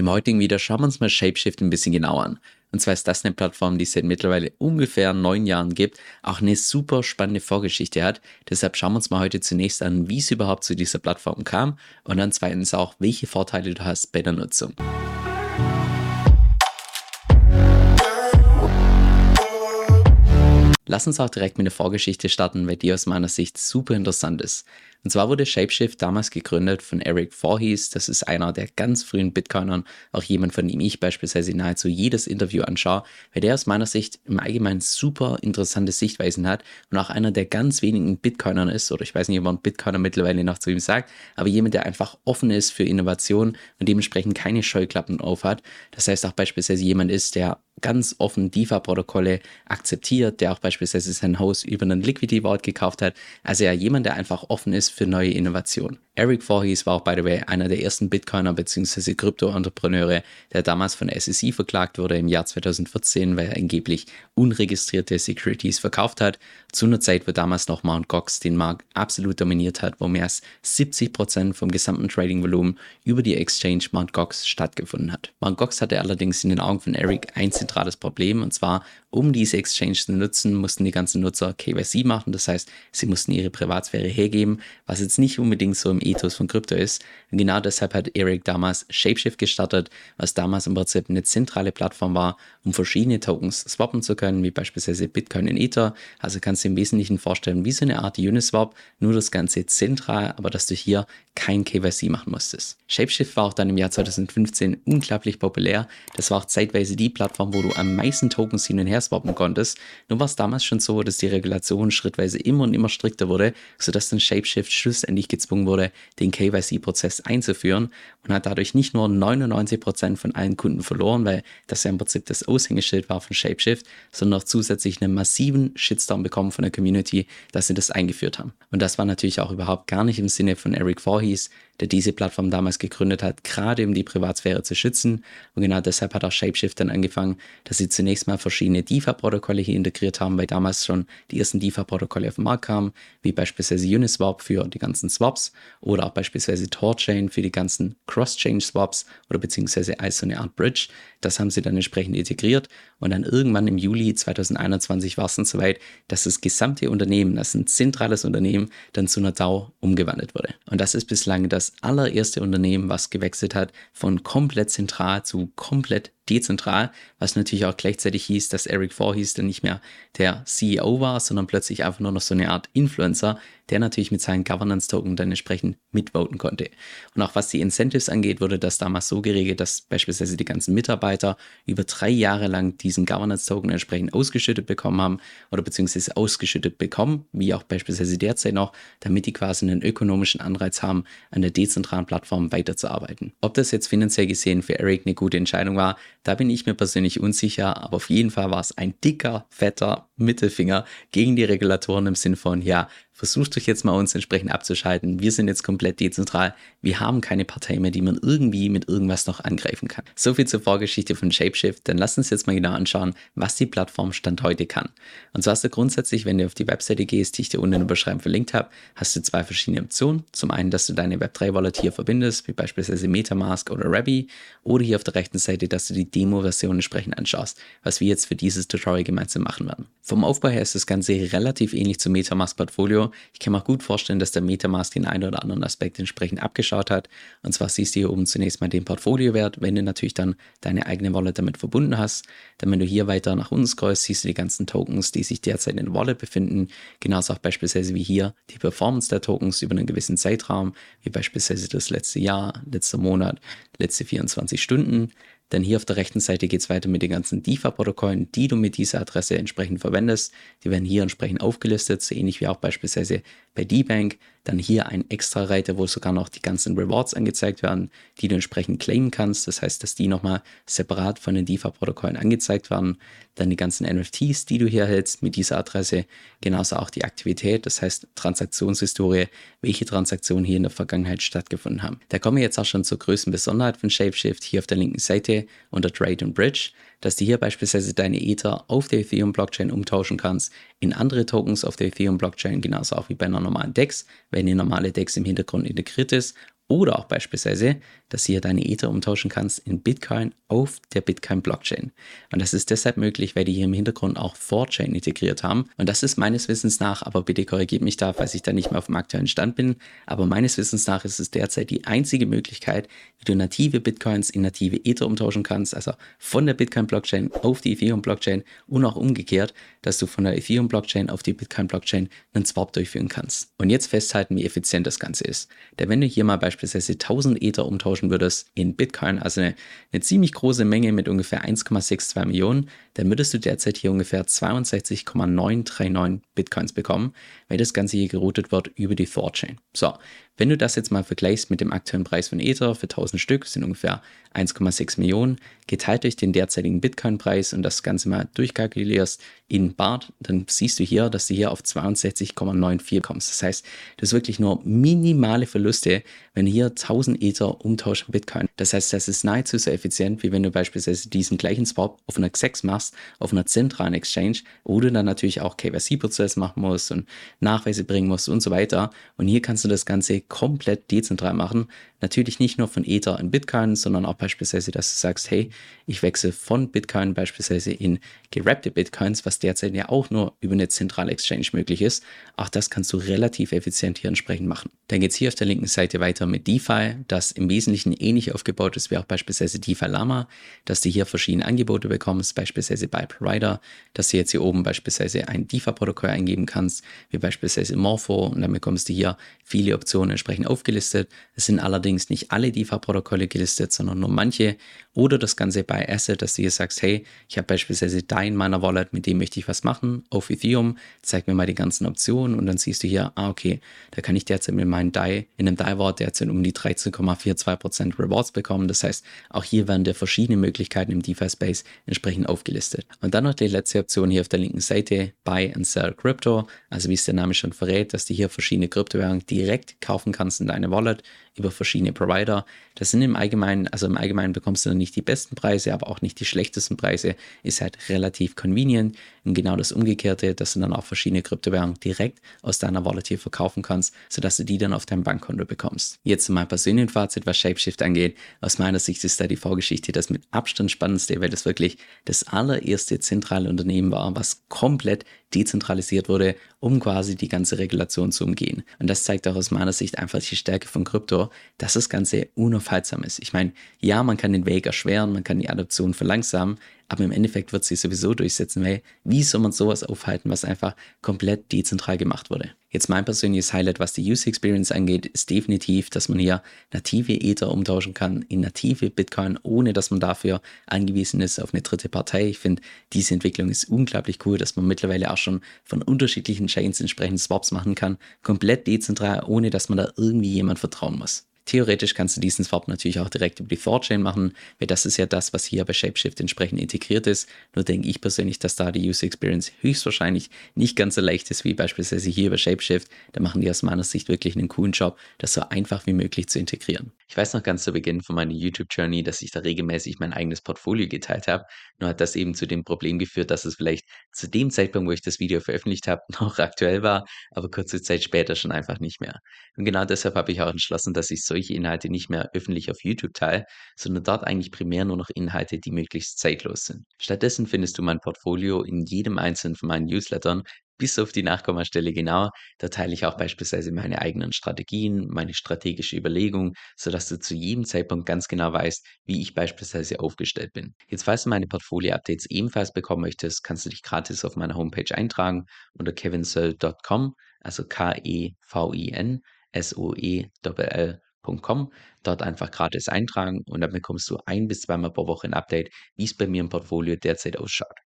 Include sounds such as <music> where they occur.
Im heutigen Video schauen wir uns mal Shapeshift ein bisschen genauer an. Und zwar ist das eine Plattform, die es seit mittlerweile ungefähr neun Jahren gibt, auch eine super spannende Vorgeschichte hat. Deshalb schauen wir uns mal heute zunächst an, wie es überhaupt zu dieser Plattform kam und dann zweitens auch, welche Vorteile du hast bei der Nutzung. Lass uns auch direkt mit der Vorgeschichte starten, weil die aus meiner Sicht super interessant ist. Und zwar wurde Shapeshift damals gegründet von Eric Voorhees. Das ist einer der ganz frühen Bitcoinern, auch jemand, von dem ich beispielsweise nahezu jedes Interview anschaue, weil der aus meiner Sicht im Allgemeinen super interessante Sichtweisen hat und auch einer der ganz wenigen Bitcoinern ist, oder ich weiß nicht, ob man Bitcoiner mittlerweile noch zu ihm sagt, aber jemand, der einfach offen ist für Innovation und dementsprechend keine Scheuklappen auf hat. Das heißt auch beispielsweise jemand ist, der ganz offen DeFi-Protokolle akzeptiert, der auch beispielsweise sein Haus über einen Liquidity Vault gekauft hat. Also ja, jemand, der einfach offen ist für neue Innovationen. Eric Voorhees war auch, by the way, einer der ersten Bitcoiner bzw. Krypto-Entrepreneure, der damals von SEC verklagt wurde im Jahr 2014, weil er angeblich unregistrierte Securities verkauft hat. Zu einer Zeit, wo damals noch Mt. Gox den Markt absolut dominiert hat, wo mehr als 70% vom gesamten Trading-Volumen über die Exchange Mt. Gox stattgefunden hat. Mt. Gox hatte allerdings in den Augen von Eric ein zentrales Problem und zwar, um diese Exchange zu nutzen, mussten die ganzen Nutzer KYC machen. Das heißt, sie mussten ihre Privatsphäre hergeben, was jetzt nicht unbedingt so im Ethos von Krypto ist. Und genau deshalb hat Eric damals Shapeshift gestartet, was damals im Prinzip eine zentrale Plattform war, um verschiedene Tokens swappen zu können, wie beispielsweise Bitcoin in Ether. Also kannst du im Wesentlichen vorstellen, wie so eine Art Uniswap, nur das Ganze zentral, aber dass du hier kein KYC machen musstest. Shapeshift war auch dann im Jahr 2015 unglaublich populär. Das war auch zeitweise die Plattform, wo du am meisten Tokens hin und her swappen konntest. Nur war es damals schon so, dass die Regulation schrittweise immer und immer strikter wurde, sodass dann Shapeshift schlussendlich gezwungen wurde, den KYC-Prozess einzuführen und hat dadurch nicht nur 99% von allen Kunden verloren, weil das ja im Prinzip das Aushängeschild war von Shapeshift, sondern auch zusätzlich einen massiven Shitstorm bekommen von der Community, dass sie das eingeführt haben. Und das war natürlich auch überhaupt gar nicht im Sinne von Eric Voorhees, der diese Plattform damals gegründet hat, gerade um die Privatsphäre zu schützen. Und genau deshalb hat auch Shapeshift dann angefangen, dass sie zunächst mal verschiedene DeFi-Protokolle hier integriert haben, weil damals schon die ersten DeFi-Protokolle auf den Markt kamen, wie beispielsweise Uniswap für die ganzen Swaps oder auch beispielsweise Torchain für die ganzen Cross-Chain-Swaps oder beziehungsweise als so eine Art Bridge. Das haben sie dann entsprechend integriert und dann irgendwann im Juli 2021 war es dann soweit, dass das gesamte Unternehmen, das ein zentrales Unternehmen, dann zu einer DAO umgewandelt wurde. Und das ist bislang das allererste Unternehmen, was gewechselt hat von komplett zentral zu komplett dezentral, was natürlich auch gleichzeitig hieß, dass Eric Voorhees dann nicht mehr der CEO war, sondern plötzlich einfach nur noch so eine Art Influencer, der natürlich mit seinen Governance-Token dann entsprechend mitvoten konnte. Und auch was die Incentives angeht, wurde das damals so geregelt, dass beispielsweise die ganzen Mitarbeiter über drei Jahre lang diesen Governance-Token entsprechend ausgeschüttet bekommen haben oder beziehungsweise ausgeschüttet bekommen, wie auch beispielsweise derzeit noch, damit die quasi einen ökonomischen Anreiz haben, an der dezentralen Plattform weiterzuarbeiten. Ob das jetzt finanziell gesehen für Eric eine gute Entscheidung war, da bin ich mir persönlich unsicher, aber auf jeden Fall war es ein dicker, fetter Mittelfinger gegen die Regulatoren im Sinn von, ja, versucht euch jetzt mal uns entsprechend abzuschalten. Wir sind jetzt komplett dezentral. Wir haben keine Partei mehr, die man irgendwie mit irgendwas noch angreifen kann. So viel zur Vorgeschichte von Shapeshift. Dann lasst uns jetzt mal genau anschauen, was die Plattform Stand heute kann. Und zwar hast du grundsätzlich, wenn du auf die Webseite gehst, die ich dir unten in der Beschreibung verlinkt habe, hast du zwei verschiedene Optionen. Zum einen, dass du deine Web3-Wallet hier verbindest, wie beispielsweise Metamask oder Rabby. Oder hier auf der rechten Seite, dass du die Demo-Version entsprechend anschaust, was wir jetzt für dieses Tutorial gemeinsam machen werden. Vom Aufbau her ist das Ganze relativ ähnlich zum Metamask Ich kann mir auch gut vorstellen, dass der Metamask den einen oder anderen Aspekt entsprechend abgeschaut hat. Und zwar siehst du hier oben zunächst mal den Portfoliowert, wenn du natürlich dann deine eigene Wallet damit verbunden hast. Dann, wenn du hier weiter nach unten scrollst, siehst du die ganzen Tokens, die sich derzeit in der Wallet befinden. Genauso auch beispielsweise wie hier die Performance der Tokens über einen gewissen Zeitraum, wie beispielsweise das letzte Jahr, letzter Monat, letzte 24 Stunden. Dann hier auf der rechten Seite geht es weiter mit den ganzen DeFi-Protokollen, die du mit dieser Adresse entsprechend verwendest. Die werden hier entsprechend aufgelistet, so ähnlich wie auch beispielsweise bei D-Bank. Dann hier ein extra Reiter, wo sogar noch die ganzen Rewards angezeigt werden, die du entsprechend claimen kannst. Das heißt, dass die nochmal separat von den DeFi-Protokollen angezeigt werden. Dann die ganzen NFTs, die du hier hältst mit dieser Adresse. Genauso auch die Aktivität, das heißt Transaktionshistorie, welche Transaktionen hier in der Vergangenheit stattgefunden haben. Da kommen wir jetzt auch schon zur größten Besonderheit von Shapeshift hier auf der linken Seite unter Trade und Bridge dass du hier beispielsweise deine Ether auf der Ethereum-Blockchain umtauschen kannst in andere Tokens auf der Ethereum-Blockchain, genauso auch wie bei einer normalen DEX, wenn die normale DEX im Hintergrund integriert ist Oder auch beispielsweise, dass du hier deine Ether umtauschen kannst in Bitcoin auf der Bitcoin-Blockchain. Und das ist deshalb möglich, weil die hier im Hintergrund auch 4chain integriert haben. Und das ist meines Wissens nach, aber bitte korrigiert mich da, falls ich da nicht mehr auf dem aktuellen Stand bin, aber meines Wissens nach ist es derzeit die einzige Möglichkeit, wie du native Bitcoins in native Ether umtauschen kannst, also von der Bitcoin-Blockchain auf die Ethereum-Blockchain und auch umgekehrt, dass du von der Ethereum-Blockchain auf die Bitcoin-Blockchain einen Swap durchführen kannst. Und jetzt festhalten, wie effizient das Ganze ist. Denn wenn du hier mal beispielsweise beispielsweise 1000 Ether umtauschen würdest in Bitcoin, also eine, eine ziemlich große Menge mit ungefähr 1,62 Millionen, dann würdest du derzeit hier ungefähr 62,939 Bitcoins bekommen, weil das Ganze hier geroutet wird über die Thorchain. So, wenn du das jetzt mal vergleichst mit dem aktuellen Preis von Ether für 1000 Stück, sind ungefähr 1,6 Millionen, geteilt durch den derzeitigen Bitcoin-Preis und das Ganze mal durchkalkulierst in Bart, dann siehst du hier, dass du hier auf 62,94 kommst. Das heißt, das ist wirklich nur minimale Verluste, wenn hier 1000 Ether umtauschst in Bitcoin. Das heißt, das ist nahezu so effizient, wie wenn du beispielsweise diesen gleichen Swap auf einer XEX machst, auf einer zentralen Exchange, wo du dann natürlich auch KYC-Prozess machen musst und Nachweise bringen musst und so weiter. Und hier kannst du das Ganze komplett dezentral machen. Natürlich nicht nur von Ether in Bitcoin, sondern auch beispielsweise, dass du sagst, hey, ich wechsle von Bitcoin beispielsweise in gerappte Bitcoins, was derzeit ja auch nur über eine zentrale Exchange möglich ist. Auch das kannst du relativ effizient hier entsprechend machen. Dann geht es hier auf der linken Seite weiter mit DeFi, das im Wesentlichen ähnlich aufgebaut ist wie auch beispielsweise DeFi Lama, dass du hier verschiedene Angebote bekommst, beispielsweise bei Provider, dass du jetzt hier oben beispielsweise ein DeFi-Protokoll eingeben kannst, wie beispielsweise Morpho und dann bekommst du hier viele Optionen entsprechend aufgelistet. Es sind allerdings nicht alle DeFi-Protokolle gelistet, sondern nur manche. Oder das Ganze bei Asset, dass du hier sagst, hey, ich habe beispielsweise DAI in meiner Wallet, mit dem möchte ich was machen, auf Ethereum, zeig mir mal die ganzen Optionen und dann siehst du hier, ah, okay, da kann ich derzeit mit meinem DAI, in einem DAI-Wort derzeit um die 13,42% Rewards bekommen. Das heißt, auch hier werden dir verschiedene Möglichkeiten im DeFi-Space entsprechend aufgelistet. Und dann noch die letzte Option hier auf der linken Seite, Buy and Sell Crypto, also wie es der Name schon verrät, dass du hier verschiedene Kryptowährungen direkt kaufen kannst in deine Wallet über verschiedene Provider. Das sind im Allgemeinen, also im Allgemeinen bekommst du dann nicht die besten Preise, aber auch nicht die schlechtesten Preise. Ist halt relativ convenient. Und genau das Umgekehrte, dass du dann auch verschiedene Kryptowährungen direkt aus deiner Wallet hier verkaufen kannst, sodass du die dann auf dein Bankkonto bekommst. Jetzt zu meinem persönlichen Fazit, was Shapeshift angeht. Aus meiner Sicht ist da die Vorgeschichte das mit Abstand spannendste, weil das wirklich das allererste zentrale Unternehmen war, was komplett dezentralisiert wurde, um quasi die ganze Regulation zu umgehen. Und das zeigt auch aus meiner Sicht einfach die Stärke von Krypto, dass das Ganze unaufhaltsam ist. Ich meine, ja, man kann den Weg erschweren, man kann die Adoption verlangsamen, aber im Endeffekt wird sie sowieso durchsetzen, weil wie soll man sowas aufhalten, was einfach komplett dezentral gemacht wurde? Jetzt mein persönliches Highlight, was die User Experience angeht, ist definitiv, dass man hier native Ether umtauschen kann in native Bitcoin, ohne dass man dafür angewiesen ist auf eine dritte Partei. Ich finde, diese Entwicklung ist unglaublich cool, dass man mittlerweile auch schon von unterschiedlichen Chains entsprechend Swaps machen kann, komplett dezentral, ohne dass man da irgendwie jemand vertrauen muss. Theoretisch kannst du diesen Swap natürlich auch direkt über die Thorchain machen, weil das ist ja das, was hier bei Shapeshift entsprechend integriert ist. Nur denke ich persönlich, dass da die User Experience höchstwahrscheinlich nicht ganz so leicht ist wie beispielsweise hier über Shapeshift. Da machen die aus meiner Sicht wirklich einen coolen Job, das so einfach wie möglich zu integrieren. Ich weiß noch ganz zu Beginn von meiner YouTube-Journey, dass ich da regelmäßig mein eigenes Portfolio geteilt habe. Nur hat das eben zu dem Problem geführt, dass es vielleicht zu dem Zeitpunkt, wo ich das Video veröffentlicht habe, <laughs> noch aktuell war, aber kurze Zeit später schon einfach nicht mehr. Und genau deshalb habe ich auch entschlossen, dass ich solche Inhalte nicht mehr öffentlich auf YouTube teile, sondern dort eigentlich primär nur noch Inhalte, die möglichst zeitlos sind. Stattdessen findest du mein Portfolio in jedem einzelnen von meinen Newslettern, bis auf die Nachkommastelle genau. Da teile ich auch beispielsweise meine eigenen Strategien, meine strategische Überlegung, sodass du zu jedem Zeitpunkt ganz genau weißt, wie ich beispielsweise aufgestellt bin. Jetzt, falls du meine Portfolio-Updates ebenfalls bekommen möchtest, kannst du dich gratis auf meiner Homepage eintragen unter kevinsoe.com, also K-E-V-I-N S-O-E-L-L.com. Dort einfach gratis eintragen und dann bekommst du ein bis zweimal pro Woche ein Update, wie es bei mir im Portfolio derzeit ausschaut.